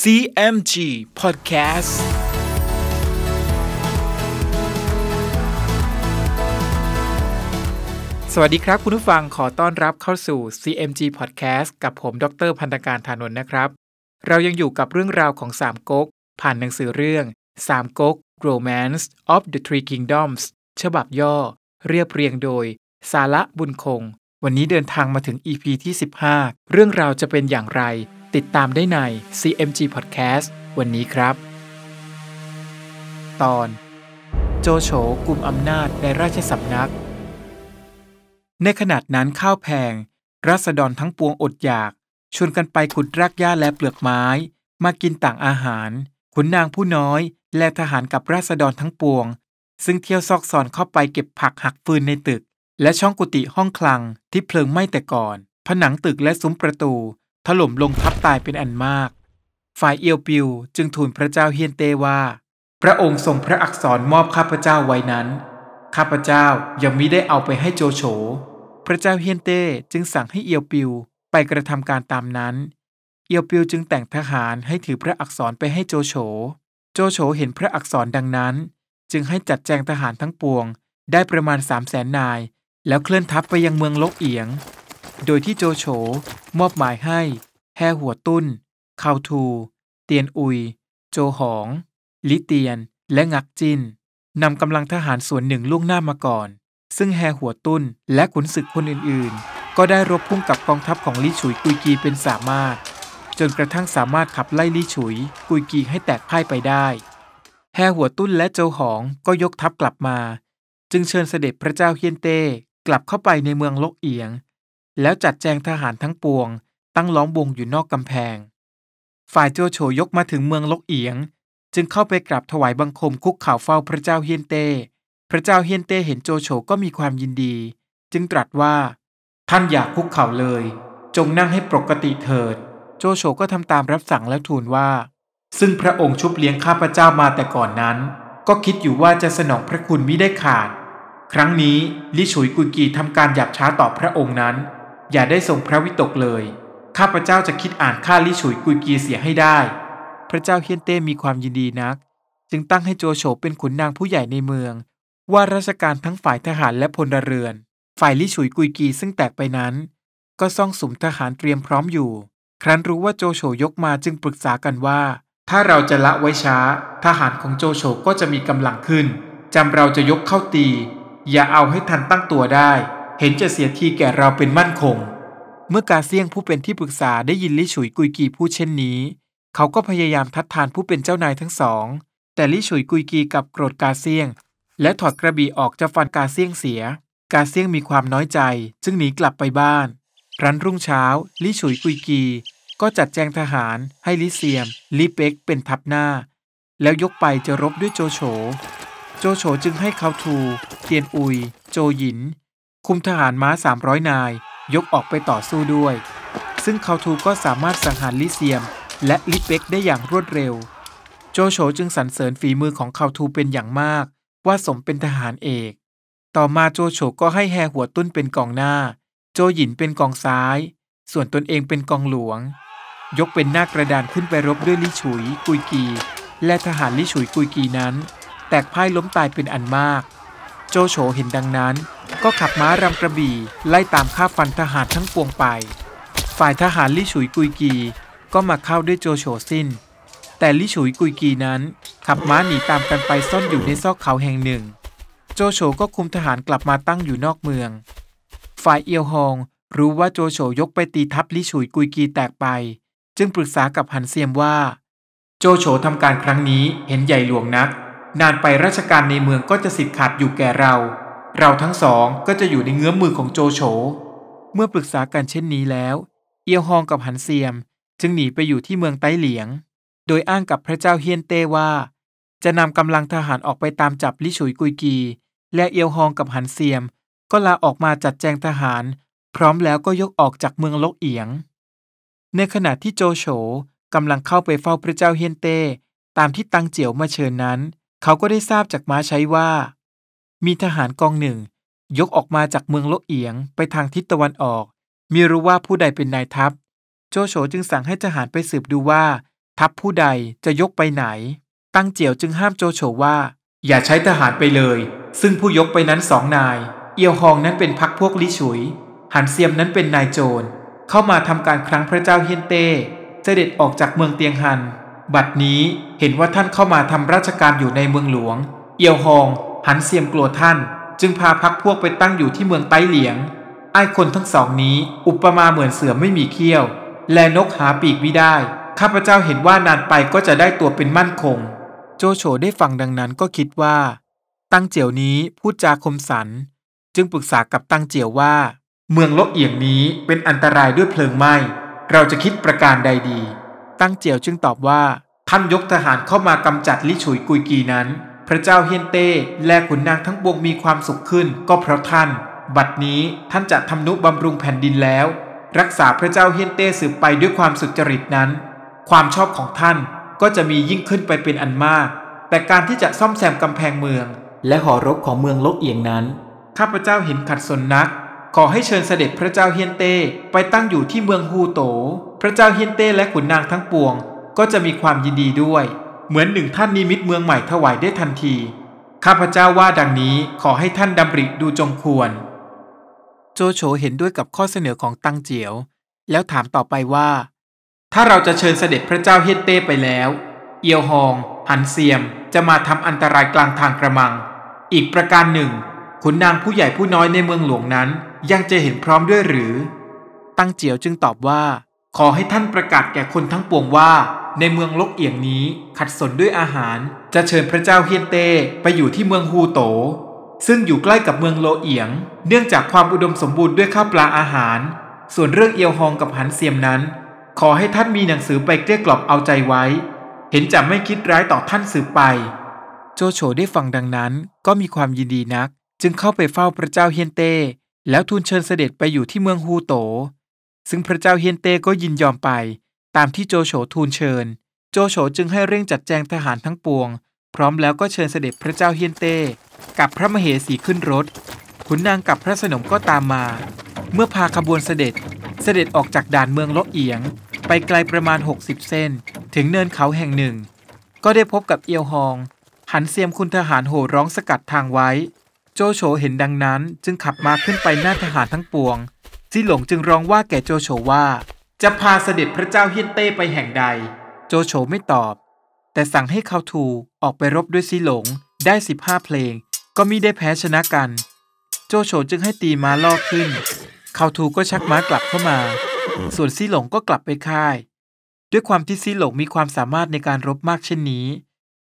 CMG Podcast สวัสดีครับคุณผู้ฟังขอต้อนรับเข้าสู่ CMG Podcast กับผมดรพันธการธานนท์นะครับ เรายังอยู่กับเรื่องราวของสามก๊กผ่านหนังสือเรื่องสามก๊ก Romance of the Three Kingdoms ฉบับย่อ เรียบเรียงโดย สาระบุญคง วันนี้เดินทางมาถึง EP ที่ 15 เรื่องราวจะเป็นอย่างไร ติดตามได้ใน CMG Podcast วันนี้ครับ ตอน โจโฉกลุ่มอำนาจในราชสำนัก ในขณะนั้นข้าวแพงรัษฎรทั้งปวงอดอยาก ชวนกันไปขุดรากหญ้าและเปลือกไม้ มากินต่างอาหาร ขุนนางผู้น้อย และทหารกับราษฎรทั้งปวง ซึ่งเที่ยวซอกซอนเข้าไปเก็บผักหักฟืนในตึก และช่องกุฏิห้องคลังที่เพลิงไหม้แต่ก่อน ผนังตึกและซุ้มประตู ถล่มลงทับตายเป็นอันมาก ฝ่ายเอียวปิวจึงทูลพระเจ้าเฮียนเตว่า พระองค์ทรงพระอักษรมอบข้าพเจ้าไว้นั้น ข้าพเจ้ายังมิได้เอาไปให้โจโฉ พระเจ้าเฮียนเต้จึงสั่งให้เอียวปิวไปกระทำการตามนั้น เอียวปิวจึงแต่งทหารให้ถือพระอักษรไปให้โจโฉ โจโฉเห็นพระอักษรดังนั้น จึงให้จัดแจงทหารทั้งปวงได้ประมาณสามแสนนาย แล้วเคลื่อนทัพไปยังเมืองลกเอียง โดยที่โจโฉมอบหมายให้ แฮหัวตุ้น คาวทู เตียนอุย โจหอง ลิเตียน และงักจินนำกำลังทหารส่วนหนึ่งล่วงหน้ามาก่อน ซึ่งแฮหัวตุ้นและขุนศึกคนอื่นๆ ก็ได้รบพุ่งกับกองทัพของลี่ฉุยกุยกีเป็นสามารถ จนกระทั่งสามารถขับไล่ลี่ฉุย กุยกีให้แตกพ่ายไปได้ แฮหัวตุ้นและโจหองก็ยกทัพกลับมา จึงเชิญเสด็จพระเจ้าเฮียนเต้กลับเข้าไปในเมืองลกเอียง แล้วจัดแจงทหารทั้งปวง ตั้งล้อมวงอยู่นอกกำแพง ฝ่ายโจโฉยกมาถึงเมืองลกเอียง จึงเข้าไปกราบถวายบังคมคุกเข่าเฝ้าพระเจ้าเฮียนเต้ พระเจ้าเฮียนเต้เห็นโจโฉก็มีความยินดี จึงตรัสว่า ท่านอยากคุกเข่าเลย จงนั่งให้ปกติเถิด โจโฉก็ทำตามรับสั่งแล้วทูลว่า ซึ่งพระองค์ชุบเลี้ยงข้าพเจ้ามาแต่ก่อนนั้น ก็คิดอยู่ว่าจะสนองพระคุณมิได้ขาด ครั้งนี้ลิฉุยกุยกีทำการหยาบช้าต่อพระองค์นั้น อย่าได้ทรงพระวิตกเลย ข้าพเจ้าจะคิดอ่านค่าลิฉุยกุยกีเสียให้ได้ พระเจ้าเฮียนเต้มีความยินดีนัก จึงตั้งให้โจโฉเป็นขุนนางผู้ใหญ่ในเมือง ว่าราชการทั้งฝ่ายทหารและพลเรือน ฝ่ายลิฉุยกุยกีซึ่งแตกไปนั้น ก็ซ่องสุมทหารเตรียมพร้อมอยู่ ครั้นรู้ว่าโจโฉยกมาจึงปรึกษากันว่า ถ้าเราจะละไว้ช้า ทหารของโจโฉก็จะมีกำลังขึ้นจำเราจะยกเข้าตี อย่าเอาให้ทันตั้งตัวได้ เห็นจะเสียทีแก่เราเป็นมั่นคง เมื่อกาเซียงผู้เป็นที่ปรึกษาได้ยินลิฉุยกุยกีพูดเช่นนี้ เขาก็พยายามทัดทานผู้เป็นเจ้านายทั้งสอง แต่ลิฉุยกุยกีกับโกรธกาเซียง และถอดกระบี่ออกจะฟันกาเซียงเสีย กาเซียงมีความน้อยใจ จึงหนีกลับไปบ้านรันรุ่งเช้าลิฉุยกุยกี ก็จัดแจงทหารให้ลิเซียมลิเป็กเป็นทัพหน้า แล้วยกไปจะรบด้วยโจโฉ โจโฉจึงให้เขาทูเตียนอุย โจหยิน คุมทหารม้า 300 นาย ยกออกไปต่อสู้ด้วย ซึ่งเขาทูก็สามารถสังหารลิเซียม และลิเป็กได้อย่างรวดเร็ว โจโฉจึงสรรเสริญฝีมือของเขาทูเป็นอย่างมาก ว่าสมเป็นทหารเอก ต่อมาโจโฉก็ให้แฮหัวตุ้นเป็นกองหน้า โจหยินเป็นกองซ้าย ส่วนตนเองเป็นกองหลวง ยกเป็นหน้ากระดานขึ้นไปรบด้วยลิฉุย กุยกี และทหารลิฉุยกุยกีนั้น แตกพ่ายล้มตายเป็นอันมาก โจโฉเห็นดังนั้น ก็ขับม้ารำกระบี่ไล่ตามฆ่าฟันทหารทั้งปวงไป ฝ่ายทหารลิฉุยกุยกีก็มาเข้าด้วยโจโฉสิ้น แต่ลิฉุยกุยกีนั้น ขับม้าหนีตามกันไปซ่อนอยู่ในซอกเขาแห่งหนึ่ง โจโฉก็คุมทหารกลับมาตั้งอยู่นอกเมือง ฝ่ายเอียวฮองรู้ว่าโจโฉยกไปตีทัพลิฉุยกุยกีแตกไป จึงปรึกษากับหันเซียมว่า โจโฉทำการครั้งนี้เห็นใหญ่หลวงนัก นานไปราชการในเมืองก็จะสิทธิ์ขาดอยู่แก่เรา เราทั้งสองก็จะอยู่ในเงื้อมมือของโจโฉ เมื่อปรึกษากันเช่นนี้แล้ว เอียวฮองกับหันเซียมจึงหนีไปอยู่ที่เมืองไต้เหลียง โดยอ้างกับพระเจ้าเฮียนเต้ว่า จะนำกำลังทหารออกไปตามจับลิฉุยกุยกี และเอียวฮองกับหันเซียม ก็ลาออกมาจัดแจงทหาร พร้อมแล้วก็ยกออกจากเมืองลกเอียง ในขณะที่โจโฉกำลังเข้าไปเฝ้าพระเจ้าเฮียนเต้ตามที่ตังเจียวมาเชิญนั้น เขาก็ได้ทราบจากม้าใช้ว่า มีทหารกองหนึ่ง ยกออกมาจากเมืองลกเอียงไปทางทิศตะวันออกมีรู้ว่าผู้ใดเป็นนายทัพ โจโฉจึงสั่งให้ทหารไปสืบดูว่า ทัพผู้ใดจะยกไปไหน ตั้งเจียวจึงห้ามโจโฉว่า อย่าใช้ทหารไปเลย ซึ่งผู้ยกไปนั้นสองนาย เอียวฮองนั้นเป็นพักพวกลิฉุย หันเซียมนั้นเป็นนายโจร เข้ามาทำการครั้งพระเจ้าเฮียนเต้เสด็จออกจากเมืองเตียงฮัน บัดนี้เห็นว่าท่านเข้ามาทำราชการอยู่ในเมืองหลวง เอียวฮอง หันเซียมกลัวท่าน จึงพาพักพวกไปตั้งอยู่ที่เมืองไต้เหลียงไอ้คนทั้งสองนี้อุปมาเหมือนเสือไม่มีเขี้ยว และนกหาปีกไม่ได้ ข้าพเจ้าเห็นว่านานไปก็จะได้ตัวเป็นมั่นคง โจโฉได้ฟังดังนั้นก็คิดว่า ตั้งเจียวนี้พูดจาคมสัน จึงปรึกษากับตั้งเจียวว่า เมืองลกเอียงนี้เป็นอันตรายด้วยเพลิงไหม้เราจะคิดประการใดดี ตั้งเจียวจึงตอบว่า ท่านยกทหารเข้ามากำจัดลิฉุยกุยกีนั้น พระเจ้าเฮียนเต้และขุนนางทั้งปวงมีความสุขขึ้น ก็เพราะท่าน บัดนี้ท่านจะทำนุบำรุงแผ่นดินแล้ว รักษาพระเจ้าเฮียนเต้สืบไปด้วยความสุจริตนั้น ความชอบของท่านก็จะมียิ่งขึ้นไปเป็นอันมาก แต่การที่จะซ่อมแซมกำแพงเมือง และหอรบของเมืองลกเอียงนั้น ข้าพเจ้าเห็นขัดสนนัก ขอให้เชิญเสด็จพระเจ้าเฮียนเต้ไปตั้งอยู่ที่เมืองฮูโต พระเจ้าเฮียนเต้และขุนนางทั้งปวง ก็จะมีความยินดีด้วย เหมือนหนึ่งท่านนิมิตเมืองใหม่ถวายได้ทันที ข้าพเจ้าว่าดังนี้ขอให้ท่านดำริดูจงควร โจโฉเห็นด้วยกับข้อเสนอของตังเจียว แล้วถามต่อไปว่า ถ้าเราจะเชิญเสด็จพระเจ้าเฮียนเต้ไปแล้ว เอียวฮอง หันเซียมจะมาทำอันตรายกลางทางกระมัง อีกประการหนึ่งขุนนางผู้ใหญ่ผู้น้อยในเมืองหลวงนั้น ยังจะเห็นพร้อมด้วยหรือ ตั้งเจียวจึงตอบว่า ขอให้ท่านประกาศแก่คนทั้งปวงว่า ในเมืองลกเอียงนี้ขัดสนด้วยอาหาร จะเชิญพระเจ้าเฮียนเต้ไปอยู่ที่เมืองฮูโต ซึ่งอยู่ใกล้กับเมืองโลเอียง เนื่องจากความอุดมสมบูรณ์ด้วยข้าวปลาอาหาร ส่วนเรื่องเอียวฮองกับหันเซียมนั้น ขอให้ท่านมีหนังสือไปเกลี้ยกล่อมเอาใจไว้ เห็นจะไม่คิดร้ายต่อท่านสืบไป โจโฉได้ฟังดังนั้นก็มีความยินดีนัก จึงเข้าไปเฝ้าพระเจ้าเฮียนเต้แล้วทูลเชิญเสด็จไปอยู่ที่เมืองฮูโต ซึ่งพระเจ้าเฮียนเต้ก็ยินยอมไป ตามที่โจโฉทูลเชิญ โจโฉจึงให้เร่งจัดแจงทหารทั้งปวง พร้อมแล้วก็เชิญเสด็จพระเจ้าเฮียนเต้ กับพระมเหสีขึ้นรถ ขุนนางกับพระสนมก็ตามมา เมื่อพาขบวนเสด็จ เสด็จออกจากด่านเมืองเลาะเอียง ไปไกลประมาณ 60 เส้น ถึงเนินเขาแห่งหนึ่ง ก็ได้พบกับเอียวฮอง หันเซียมคุณทหารโห่ร้องสกัดทางไว้ โจโฉเห็นดังนั้นจึงขับมาขึ้นไปหน้าทหารทั้งปวงซีหลงจึงร้องว่าแก่โจโฉว่า จะพาเสด็จพระเจ้าเฮียนเต้ไปแห่งใด โจโฉไม่ตอบ แต่สั่งให้เขาทูออกไปรบด้วยซีหลง ได้15เพลง ก็มิได้แพ้ชนะกัน โจโฉจึงให้ตีม้าล่อขึ้น เขาทูก็ชักม้ากลับเข้ามา ส่วนซีหลงก็กลับไปค่าย ด้วยความที่ซีหลงมีความสามารถในการรบมากเช่นนี้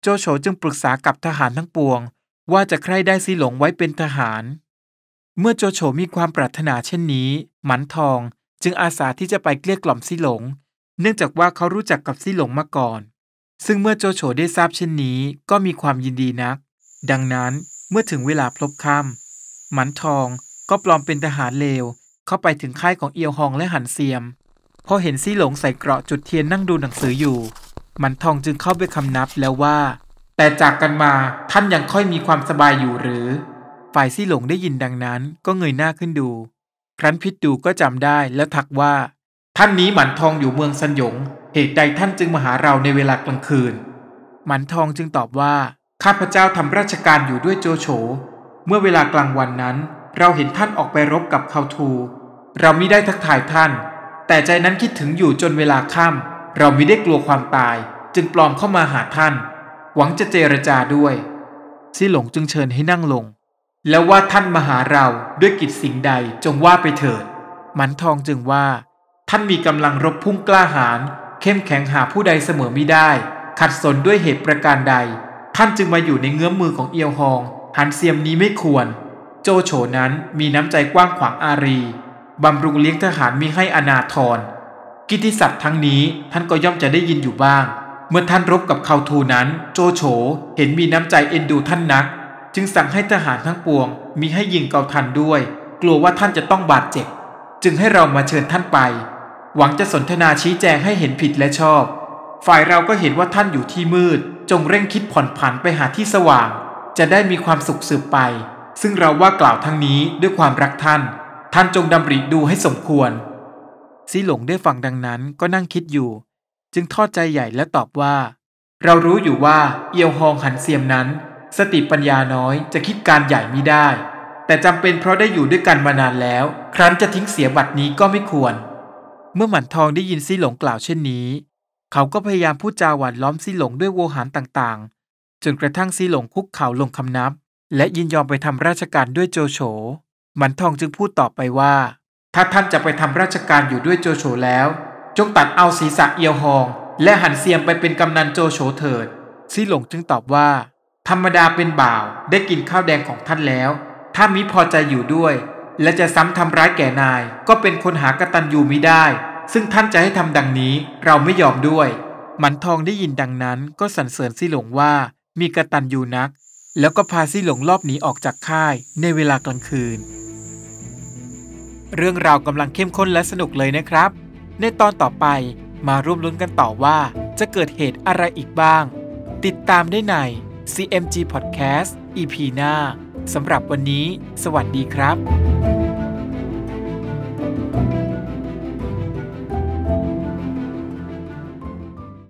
โจโฉจึงปรึกษากับทหารทั้งปวง ว่าจะใครได้ซีหลงไว้เป็นทหาร เมื่อโจโฉมีความปรารถนาเช่นนี้ หมันทอง จึงอาสาที่จะไปเกลี้ยกล่อมซี่หลง เนื่องจากว่าเขารู้จักกับซี่หลงมาก่อน ซึ่งเมื่อโจโฉได้ทราบเช่นนี้ก็มีความยินดีนัก ดังนั้นเมื่อถึงเวลาพลบค่ำหมันทองก็ปลอมเป็นทหารเลวเข้าไปถึงค่ายของเอียวฮองและหันเซียมพอเห็นซี่หลงใส่เกราะจุดเทียนนั่งดูหนังสืออยู่ หมันทองจึงเข้าไปคำนับแล้วว่า แต่จากกันมาท่านยังค่อยมีความสบายอยู่หรือ ฝ่ายซี่หลงได้ยินดังนั้นก็เงยหน้าขึ้นดู ครั้นพิจดูก็จำได้แล้วทักว่า ท่านนี้หมันทองอยู่เมืองสันหยง เหตุใดท่านจึงมาหาเราในเวลากลางคืน หมันทองจึงตอบว่าข้าพเจ้าทำราชการอยู่ด้วยโจโฉ เมื่อเวลากลางวันนั้น เราเห็นท่านออกไปรบกับเขาทู เรามิได้ทักทายท่าน แต่ใจนั้นคิดถึงอยู่จนเวลาค่ำเรามิได้กลัวความตาย จึงปลอมเข้ามาหาท่าน หวังจะเจรจาด้วย ซี่หลงจึงเชิญให้นั่งลง แล้วว่าท่านมาหาเราด้วยกิจสิ่งใดจงว่าไปเถิดมันทองจึงว่า ท่านมีกำลังรบพุ่งกล้าหาญเข้มแข็งหาผู้ใดเสมอมิได้ ขัดสนด้วยเหตุประการใด ท่านจึงมาอยู่ในเงื้อมมือของเอียวฮอง หันเซียมนี้ไม่ควร โจโฉนั้นมีน้ำใจกว้างขวางอารีบำรุงเลี้ยงทหารมีให้อนาทร กิติศัพท์ทั้งนี้ท่านก็ย่อมจะได้ยินอยู่บ้าง เมื่อท่านรบกับเขาทูนั้น โจโฉเห็นมีน้ำใจเอ็นดูท่านนัก จึงสั่งให้ทหารทั้งปวงมีให้ยิงเกาทันด้วย กลัวว่าท่านจะต้องบาดเจ็บ จึงให้เรามาเชิญท่านไป หวังจะสนทนาชี้แจงให้เห็นผิดและชอบ ฝ่ายเราก็เห็นว่าท่านอยู่ที่มืด จงเร่งคิดผ่อนผันไปหาที่สว่าง จะได้มีความสุขสืบไป ซึ่งเราว่ากล่าวทั้งนี้ด้วยความรักท่าน ท่านจงดำริดูให้สมควรซีหลงได้ฟังดังนั้นก็นั่งคิดอยู่ จึงทอดใจใหญ่และตอบว่า เรารู้อยู่ว่าเอียวฮองหันเซียมนั้น สติปัญญาน้อยจะคิดการใหญ่ไมิได้ แต่จำเป็นเพราะได้อยู่ด้วยกันมานานแล้ว ครั้นจะทิ้งเสียบัตรนี้ก็ไม่ควร เมื่อหมันทองได้ยินซี่หลงกล่าวเช่นนี้ เขาก็พยายามพูดจาหวานล้อมซี่หลงด้วยโวหารต่างๆ จนกระทั่งซี่หลงคุกเข่าลงคำนับ และยินยอมไปทำราชการด้วยโจโฉหมันทองจึงพูดต่อไปว่า ถ้าท่านจะไปทำราชการอยู่ด้วยโจโฉแล้ว จงตัดเอาศีรษะเอียวหอง และหันเสียมไปเป็นกำนันโจโฉเถิดซี่หลงจึงตอบว่า ธรรมดาเป็นบ่าวได้กินข้าวแดงของท่านแล้ว ถ้ามิพอใจอยู่ด้วย และจะซ้ำทำร้ายแก่นาย ก็เป็นคนหากตันยูมิได้ ซึ่งท่านจะให้ทำดังนี้เราไม่ยอมด้วย หมันทองได้ยินดังนั้นก็สรรเสริญซี่หลงว่ามีกตันยูนัก แล้วก็พาซี่หลงลอบหนีออกจากค่ายในเวลากลางคืน เรื่องราวกำลังเข้มข้นและสนุกเลยนะครับ ในตอนต่อไปมาร่วมลุ้นกันต่อว่าจะเกิดเหตุอะไรอีกบ้าง ติดตามได้ใน CMG Podcast EP หน้าสำหรับวันนี้ สวัสดีครับ